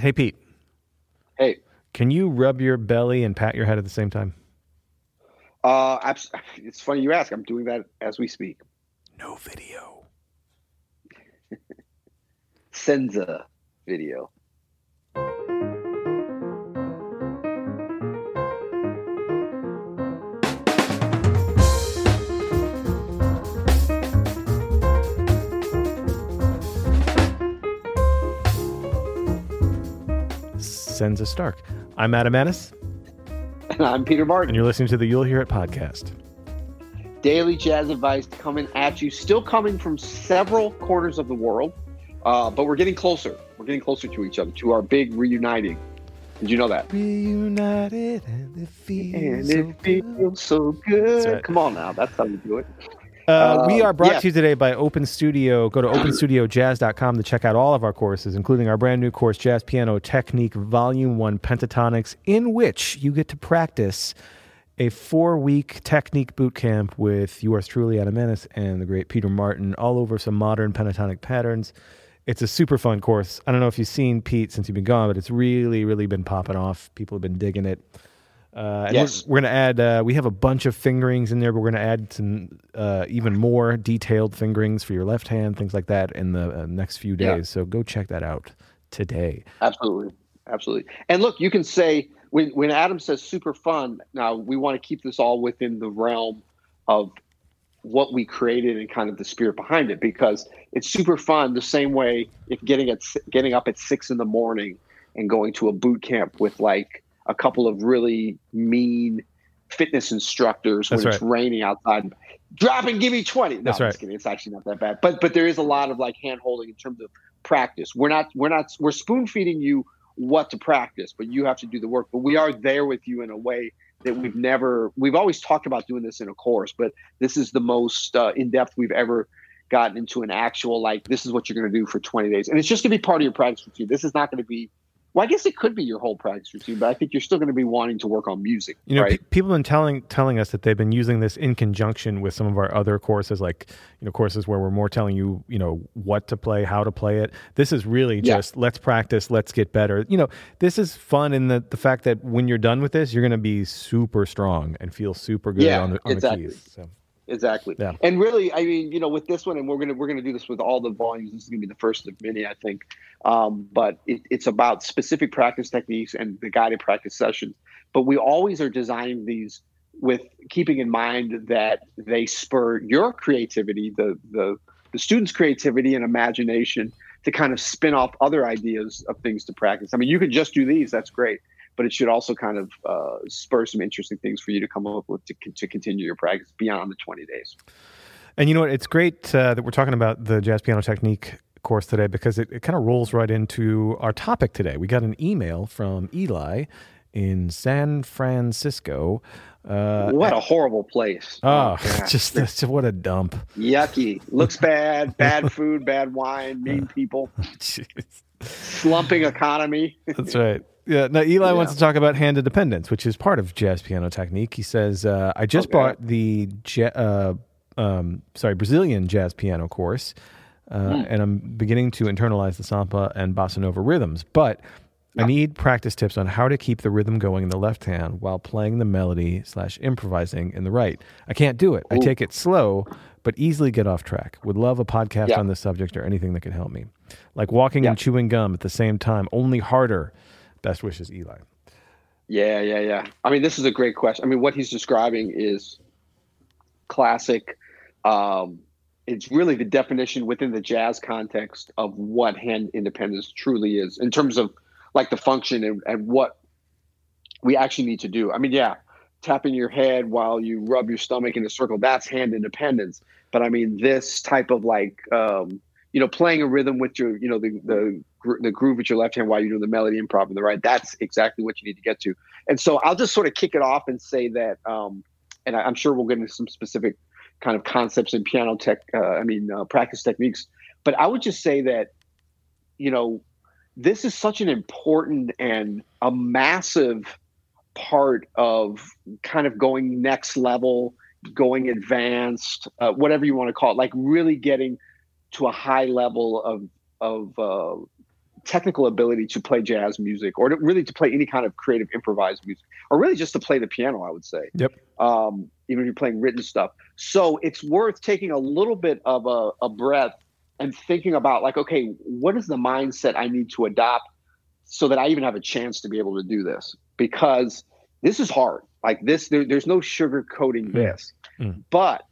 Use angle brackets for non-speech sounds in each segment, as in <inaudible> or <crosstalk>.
Hey, Pete. Hey. Can you rub your belly and pat your head at the same time? Uh, <laughs> it's funny you ask. I'm doing that as we speak. No video. <laughs> Senza video. Senza Stark. I'm Adam Maness, And I'm Peter Martin. and you're listening to the You'll Hear It podcast. Daily jazz advice coming at you, still coming from several corners of the world, uh, but we're getting closer. We're getting closer to each other, to our big reuniting. Did you know that? Reunited and it feels And so it feels so good. right. Come on now, that's how you do it. Uh, we Uh, are brought yeah. to you today by Open Studio. Go to openstudiojazz.com to check out all of our courses, including our brand new course, Jazz Piano Technique Volume 1 Pentatonics, in which you get to practice a four week technique boot camp with yours truly, Adam Maness, and the great Peter Martin, all over some modern pentatonic patterns. It's a super fun course. I don't know if you've seen Pete since you've been gone, but it's really, really been popping off. People have been digging it. Uh, and Yes. we're, we're going to add, uh, we have a bunch of fingerings in there, but we're going to add some uh, even more detailed fingerings for your left hand, things like that in the uh, next few Yeah. days. So go check that out today. Absolutely. Absolutely. And look, you can say when when Adam says super fun, now we want to keep this all within the realm of what we created and kind of the spirit behind it because it's super fun the same way if getting at getting up at six in the morning and going to a boot camp with like a couple of really mean fitness instructors when That's it's raining outside. Drop and give me 20 no, That's right. just kidding. it's actually not that bad. But but there is a lot of like hand holding in terms of practice. We're not we're not we're spoon feeding you what to practice but you have to do the work. But we are there with you in a way that we've never we've always talked about doing this in a course but this is the most uh, in-depth we've ever gotten into an actual like this is what you're going to do for 20 days. And it's just going to be part of your practice routine. This is not going to be well i guess it could be your whole practice routine but i think you're still going to be wanting to work on music You know, right pe- people have been telling telling us that they've been using this in conjunction with some of our other courses, like you know, courses where we're more telling you, you know, what to play, how to play it. This is really Yeah. just let's practice, let's get better. You know, this is fun in the the fact that when you're done with this, you're going to be super strong and feel super good Yeah, on the on exactly. the keys. So exactly. Yeah. and really i mean you know with this one and we're gonna we're gonna do this with all the volumes this is gonna be the first of many i think. Um, but it, it's about specific practice techniques and the guided practice sessions. But we always are designing these with keeping in mind that they spur your creativity the the the students creativity and imagination to kind of spin off other ideas of things to practice. I mean you could just do these that's great but it should also kind of uh, spur some interesting things for you to come up with to, to continue your practice beyond the 20 days. And you know what? It's great uh, that we're talking about the jazz piano technique course today because it, it kind of rolls right into our topic today. We got an email from Eli in San Francisco. Uh, what a horrible place. oh, <laughs> God. just that's, what a dump. yucky. Looks <laughs> bad, bad food, bad wine, mean people, <laughs> Jeez. slumping economy. That's right. Yeah. Now Eli Yeah. wants to talk about hand independence, which is part of jazz piano technique. He says, uh, "I just Okay. bought the ja- uh, um, sorry Brazilian jazz piano course, uh, Hmm. and I'm beginning to internalize the samba and bossa nova rhythms, but." I need practice tips on how to keep the rhythm going in the left hand while playing the melody slash improvising in the right. I can't do it. I take it slow, but easily get off track. Would love a podcast Yeah. on this subject or anything that could help me. Like walking Yeah. and chewing gum at the same time, only harder. Best wishes, Eli. Yeah, yeah, yeah. I mean, this is a great question. I mean, what he's describing is classic. Um, it's really the definition within the jazz context of what hand independence truly is in terms of like the function and, and what we actually need to do. I mean, yeah, tapping your head while you rub your stomach in a circle, that's hand independence. But I mean, this type of like, um, you know, playing a rhythm with your, you know, the, the, the groove with your left hand while you're doing the melody improv in the right, that's exactly what you need to get to. And so I'll just sort of kick it off and say that, um, and I, I'm sure we'll get into some specific kind of concepts in piano tech, uh, I mean, uh, practice techniques. But I would just say that, you know, this is such an important and a massive part of kind of going next level, going advanced, uh, whatever you want to call it, like really getting to a high level of of uh, technical ability to play jazz music or to really to play any kind of creative improvised music or really just to play the piano i would say. Yep. um, even if you're playing written stuff. So it's worth taking a little bit of a, a breath and thinking about like okay what is the mindset i need to adopt so that i even have a chance to be able to do this? Because this is hard. Like this there, there's no sugarcoating this. Mm. but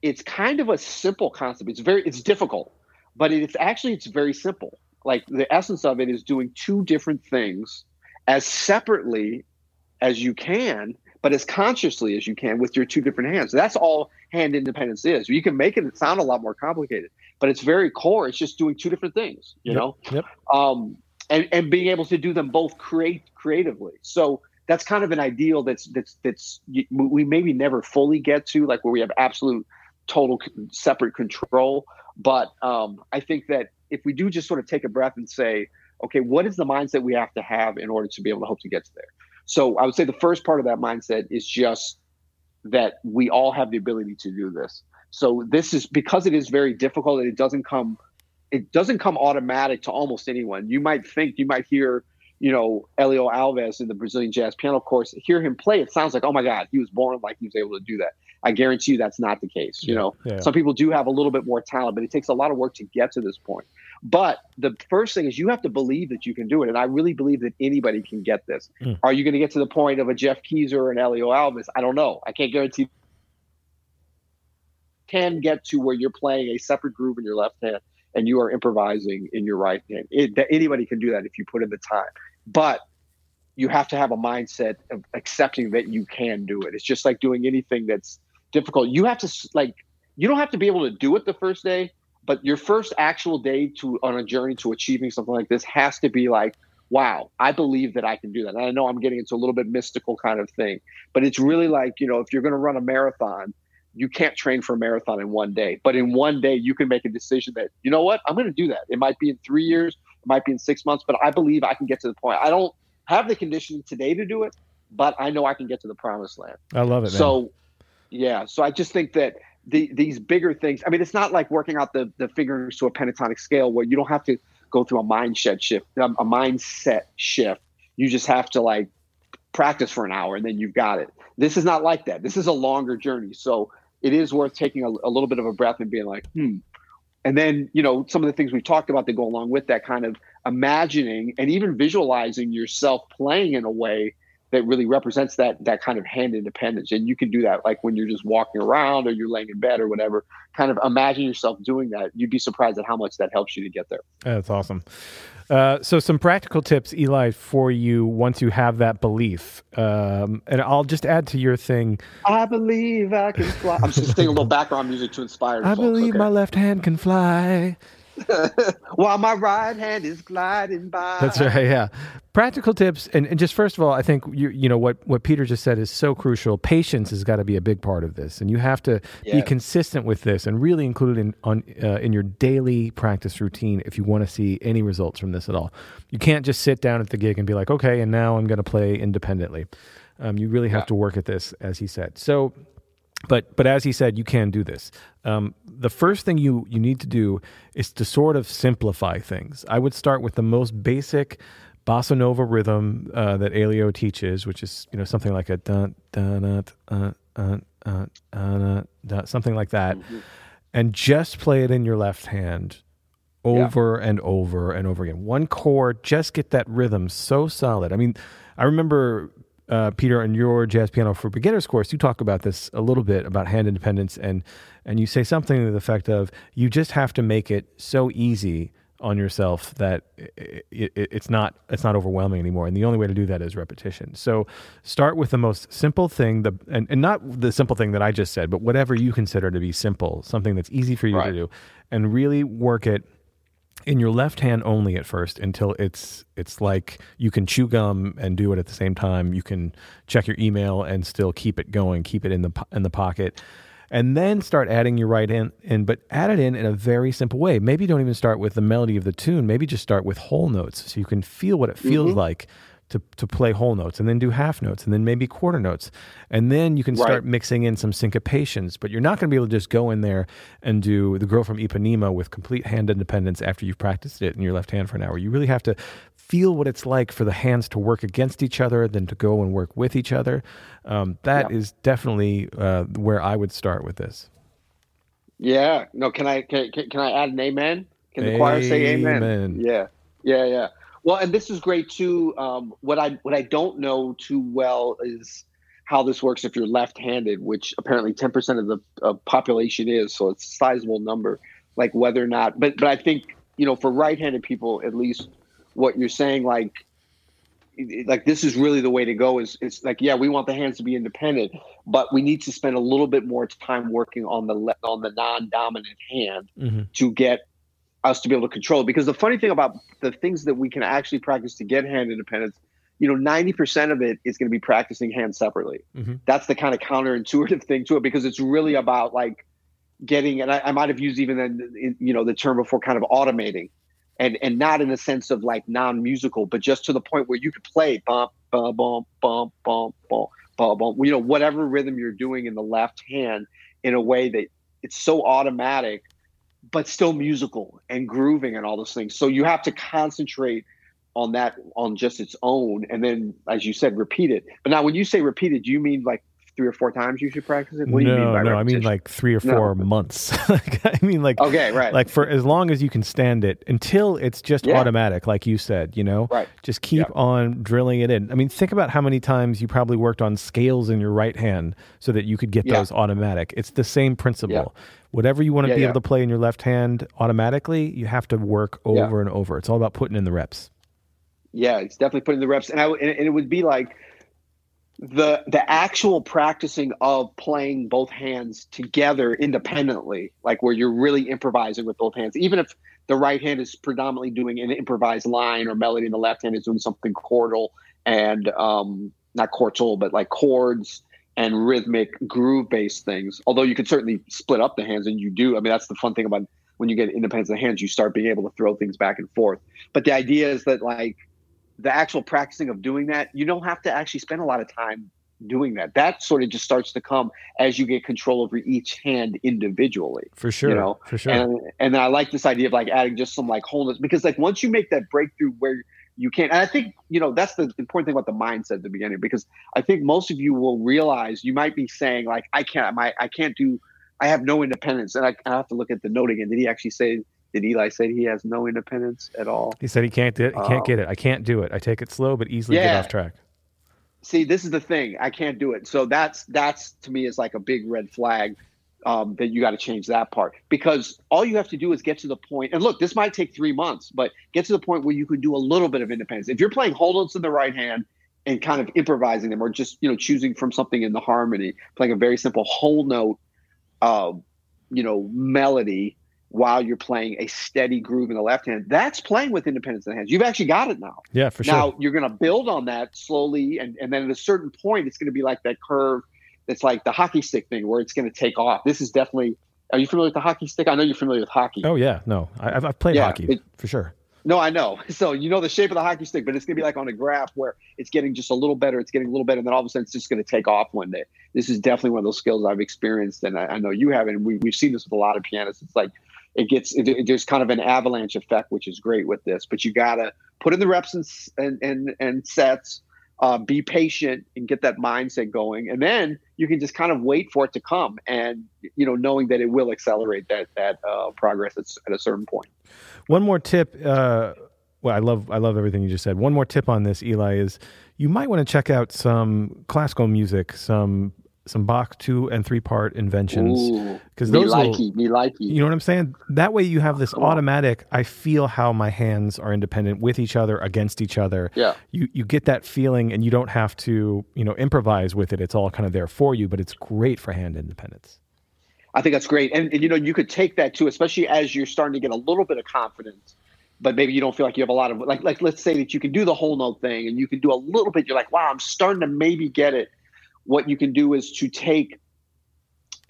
it's kind of a simple concept. It's very it's difficult but it's actually it's very simple like the essence of it is doing two different things as separately as you can but as consciously as you can with your two different hands. That's all hand independence is. You can make it sound a lot more complicated but it's very core. It's just doing two different things you Yep, know? Yep. um and and being able to do them both create creatively. So that's kind of an ideal that's that's that's we maybe never fully get to like where we have absolute total separate control. But um, I think that if we do just sort of take a breath and say, okay, what is the mindset we have to have in order to be able to hope to get to there? So I would say the first part of that mindset is just that we all have the ability to do this. So this is because it is very difficult and it doesn't come it doesn't come automatic to almost anyone. You might think you might hear, you know, Helio Alves in the Brazilian jazz piano course, hear him play, it sounds like, oh my God, he was born like he was able to do that. I guarantee you that's not the case. You know, yeah. some people do have a little bit more talent, but it takes a lot of work to get to this point. But the first thing is you have to believe that you can do it. And I really believe that anybody can get this. Mm. Are you going to get to the point of a Jeff Keezer or an Helio Alves? I don't know. I can't guarantee can get to where you're playing a separate groove in your left hand and you are improvising in your right hand. It, that anybody can do that if you put in the time. But you have to have a mindset of accepting that you can do it. It's just like doing anything that's difficult. You have to like you don't have to be able to do it the first day, but your first actual day to on a journey to achieving something like this has to be like, wow, I believe that I can do that. And I know I'm getting into a little bit mystical kind of thing, but it's really like, you know, if you're going to run a marathon, you can't train for a marathon in one day, but in one day you can make a decision that, you know what, I'm going to do that. It might be in 3 years, it might be in 6 months, but I believe I can get to the point. I don't have the conditioning today to do it, but I know I can get to the promised land. I love it. Man. So, yeah. So I just think that the, these bigger things. I mean, it's not like working out the the fingers to a pentatonic scale where you don't have to go through a mindset shift, um, a mindset shift. You just have to like practice for an hour and then you've got it. This is not like that. This is a longer journey. So it is worth taking a, a little bit of a breath and being like, hmm. And then, you know, some of the things we talked about that go along with that kind of imagining and even visualizing yourself playing in a way that really represents that that kind of hand independence and you can do that like when you're just walking around or you're laying in bed or whatever kind of imagine yourself doing that you'd be surprised at how much that helps you to get there That's awesome. Uh, so, some practical tips, Eli, for you once you have that belief. Um, and I'll just add to your thing. i believe i can fly i'm just singing a little background music to inspire I folks, believe okay? my left hand can fly. <laughs> while my right hand is gliding by That's right. Yeah. Practical tips, and, and just first of all, I think you you know what what Peter just said is so crucial. Patience has got to be a big part of this, and you have to be consistent with this and really include it in on uh, in your daily practice routine if you want to see any results from this at all. You can't just sit down at the gig and be like, okay, and now I'm going to play independently. Um, you really have Yeah. to work at this, as he said. So but but as he said, you can do this. Um, the first thing you you need to do is to sort of simplify things. I would start with the most basic bossa nova rhythm uh, that Helio teaches, which is you know something like a dun dun dun dun, something like that, and just play it in your left hand over and over and over again. One chord, just get that rhythm so solid. I mean, I remember uh, Peter in your jazz piano for beginners course, you talk about this a little bit about hand independence, and and you say something to the effect of you just have to make it so easy on yourself that it, it, it's not it's not overwhelming anymore. And the only way to do that is repetition. So start with the most simple thing the and, and not the simple thing that i just said but whatever you consider to be simple something that's easy for you to do and really work it in your left hand only at first until it's it's like you can chew gum and do it at the same time. You can check your email and still keep it going keep it in the in the pocket and then start adding your right hand in but add it in in a very simple way. Maybe don't even start with the melody of the tune. Maybe just start with whole notes so you can feel what it feels mm-hmm. like to, to play whole notes and then do half notes and then maybe quarter notes. And then you can start mixing in some syncopations, but you're not going to be able to just go in there and do the girl from Ipanema with complete hand independence after you've practiced it in your left hand for an hour. You really have to feel what it's like for the hands to work against each other, then to go and work with each other. Um, that is definitely uh, where I would start with this. Yeah. No, can I can, can can I add an amen? Can the choir say amen? Amen. Yeah. Yeah, yeah. Well, and this is great too. Um, what I what I don't know too well is how this works if you're left-handed, which apparently 10% of the uh, population is, so it's a sizable number. Like whether or not, but but I think you know for right-handed people, at least what you're saying, like like this is really the way to go is it's like yeah we want the hands to be independent but we need to spend a little bit more time working on the le- on the non-dominant hand hmm to get us to be able to control it. Because the funny thing about the things that we can actually practice to get hand independence, you know, 90% of it is going to be practicing hands separately. Mhm. That's the kind of counterintuitive thing to it because it's really about like getting, and I, I might have used even then, you know, the term before kind of automating and, and not in the sense of like non-musical, but just to the point where you could play bump, bump, bump, bump, bump, bump, bump, bump, you know, whatever rhythm you're doing in the left hand in a way that it's so automatic but still musical and grooving and all those things. So you have to concentrate on that on just its own, and then, as you said, repeat it. But now, when you say repeat it, do you mean like three or four times you should practice it? What do no, you mean by no, I mean like three or No. four months. <laughs> I mean like okay, right, like for as long as you can stand it until it's just Yeah. automatic, like you said, you know? right, Just keep Yep. on drilling it in. I mean, think about how many times you probably worked on scales in your right hand so that you could get Yeah. those automatic. It's the same principle. Yeah. Whatever you want to Yeah, be yeah. able to play in your left hand automatically, you have to work Yeah. over and over. It's all about putting in the reps. yeah, it's definitely putting the reps, and I and it would be like the the actual practicing of playing both hands together independently, like where you're really improvising with both hands, even if the right hand is predominantly doing an improvised line or melody, and the left hand is doing something chordal and um, not chordal, but like chords and rhythmic groove based things. Although you could certainly split up the hands, and you do. I mean, that's the fun thing about when you get independence of the hands, you start being able to throw things back and forth. But the idea is that like the actual practicing of doing that, you don't have to actually spend a lot of time doing that. That sort of just starts to come as you get control over each hand individually. For sure. know, for sure. And and I like this idea of like adding just some like wholeness because like once you make that breakthrough where you can't and I think you know that's the important thing about the mindset at the beginning because I think most of you will realize you might be saying like I can't my I can't do I have no independence and I, I have to look at the note again. Did he actually say did Eli say he has no independence at all? he said he can't do it. He can't Um, get it. I can't do it. I take it slow, but easily get off track. See this is the thing. I can't do it. So that's that's to me is like a big red flag um, that you got to change that part. Because all you have to do is get to the point and look this might take three months but get to the point where you could do a little bit of independence. If you're playing whole notes in the right hand and kind of improvising them or just you know choosing from something in the harmony playing a very simple whole note uh, you know melody while you're playing a steady groove in the left hand that's playing with independence in the hands you've actually got it now Yeah, for sure. now you're going to build on that slowly, and, and then at a certain point, it's going to be like that curve. It's like the hockey stick thing where it's going to take off. This is definitely. Are you familiar with the hockey stick? I know you're familiar with hockey. oh yeah, no, I, I've, I've played Yeah, hockey it- for sure. No, I know. <laughs> So you know the shape of the hockey stick, but it's going to be like on a graph where it's getting just a little better. It's getting a little better, and then all of a sudden it's just going to take off one day. This is definitely one of those skills I've experienced, and I, I know you have, and we, we've seen this with a lot of pianists. It's like it gets it, it- there's kind of an avalanche effect, which is great with this. But you got to put in the reps and and and, and sets. Uh, be patient and get that mindset going, and then you can just kind of wait for it to come, and you know, knowing that it will accelerate that that uh, progress at, at a certain point. One more tip. Uh, well, I love I love everything you just said. One more tip on this, Eli, is you might want to check out some classical music, some some Bach two and three part inventions, because me those will, likey, me likey. you know what I'm saying. That way, you have this Come on. automatic. I feel how my hands are independent with each other, against each other. Yeah. You you get that feeling, and you don't have to you know improvise with it. It's all kind of there for you, but it's great for hand independence. I think that's great. And, and, you know, you could take that too, especially as you're starting to get a little bit of confidence, but maybe you don't feel like you have a lot of like like let's say that you can do the whole note thing and you can do a little bit, you're like, wow, I'm starting to maybe get it. What you can do is to take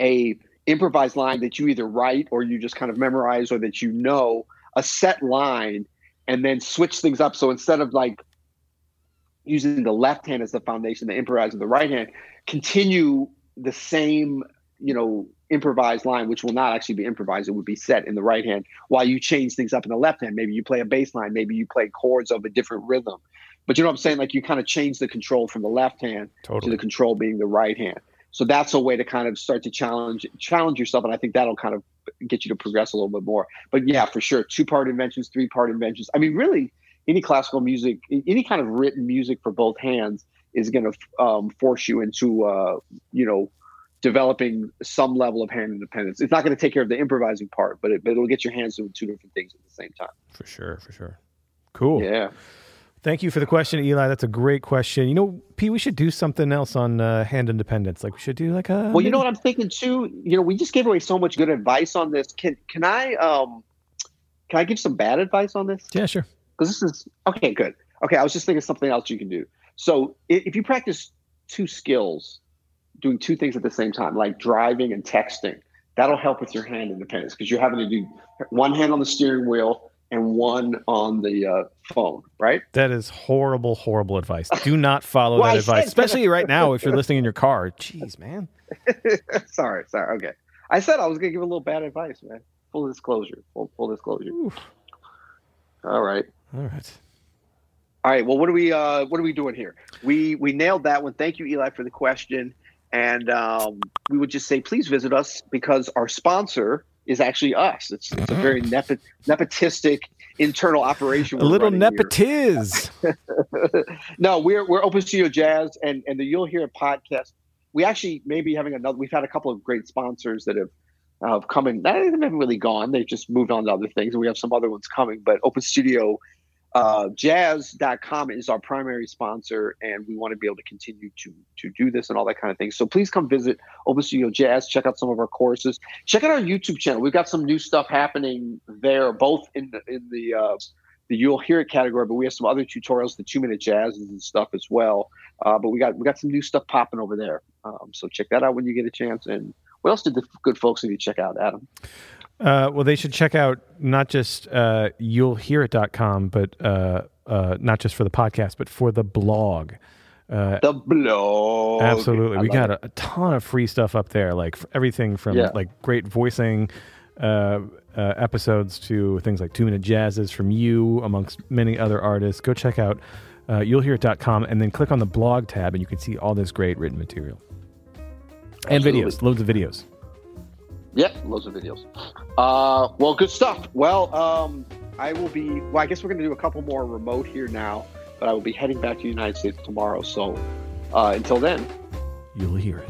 a improvised line that you either write or you just kind of memorize or that you know, a set line, and then switch things up. So instead of like using the left hand as the foundation, the improvise with the right hand, continue the same, you know, improvised line, which will not actually be improvised. It would be set in the right hand while you change things up in the left hand. Maybe you play a bass line, maybe you play chords of a different rhythm. But you know what I'm saying? Like you kind of change the control from the left hand Totally. to the control being the right hand. So that's a way to kind of start to challenge challenge yourself, and I think that'll kind of get you to progress a little bit more. But yeah, for sure, two part inventions, three part inventions. I mean, really, any classical music, any kind of written music for both hands is going to um, force you into, uh, you know, developing some level of hand independence. It's not going to take care of the improvising part, but, it, but it'll get your hands doing two different things at the same time. For sure, for sure. Cool. Yeah. Thank you for the question, Eli. That's a great question. You know, P, we should do something else on uh, hand independence. Like we should do like a. Well, you know what I'm thinking too. You know, we just gave away so much good advice on this. Can can I um can I give some bad advice on this? Yeah, sure. Because this is okay. Good. Okay, I was just thinking something else you can do. So if you practice two skills, doing two things at the same time, like driving and texting, that'll help with your hand independence because you're having to do one hand on the steering wheel and one on the uh, phone, right? That is horrible, horrible advice. Do not follow Well, that I advice, said- especially right now if you're listening in your car. Jeez, man. <laughs> sorry, sorry. Okay, I said I was gonna give a little bad advice, man. Full disclosure. Full, full disclosure. Oof. All right. All right. All right. Well, what are we uh, what are we doing here? We we nailed that one. Thank you, Eli, for the question. And um, we would just say, please visit us because our sponsor is actually us. It's, it's a very nepo- nepotistic internal operation. A little nepotiz. <laughs> no, we're we're Open Studio Jazz, and and the You'll Hear a podcast. We actually may be having another. We've had a couple of great sponsors that have uh, come in. They haven't really gone. They've just moved on to other things, and we have some other ones coming. But Open Studio uh, Jazz.com is our primary sponsor, and we want to be able to continue to to do this and all that kind of thing. So please come visit Open Studio Jazz. Check out some of our courses. Check out our YouTube channel. We've got some new stuff happening there, both in the in the uh, the you'll hear it category, but we have some other tutorials, the two minute jazzes and stuff as well. Uh, but we got we got some new stuff popping over there. Um, so check that out when you get a chance. And what else did the good folks need to check out, Adam? Uh, well, they should check out not just uh, you'llhearit.com, but uh, uh, not just for the podcast, but for the blog. Uh, The blog. absolutely. I We got a, a ton of free stuff up there, like everything from Yeah. like great voicing uh, uh, episodes to things like two minute jazzes from you, amongst many other artists. Go check out uh, you'llhearit.com and then click on the blog tab, and you can see all this great written material and Absolutely. videos, loads of videos. Yep, loads of videos. Uh, well, good stuff. Well, um, I will be. Well, I guess we're going to do a couple more remote here now, but I will be heading back to the United States tomorrow. So uh, until then, You'll hear it.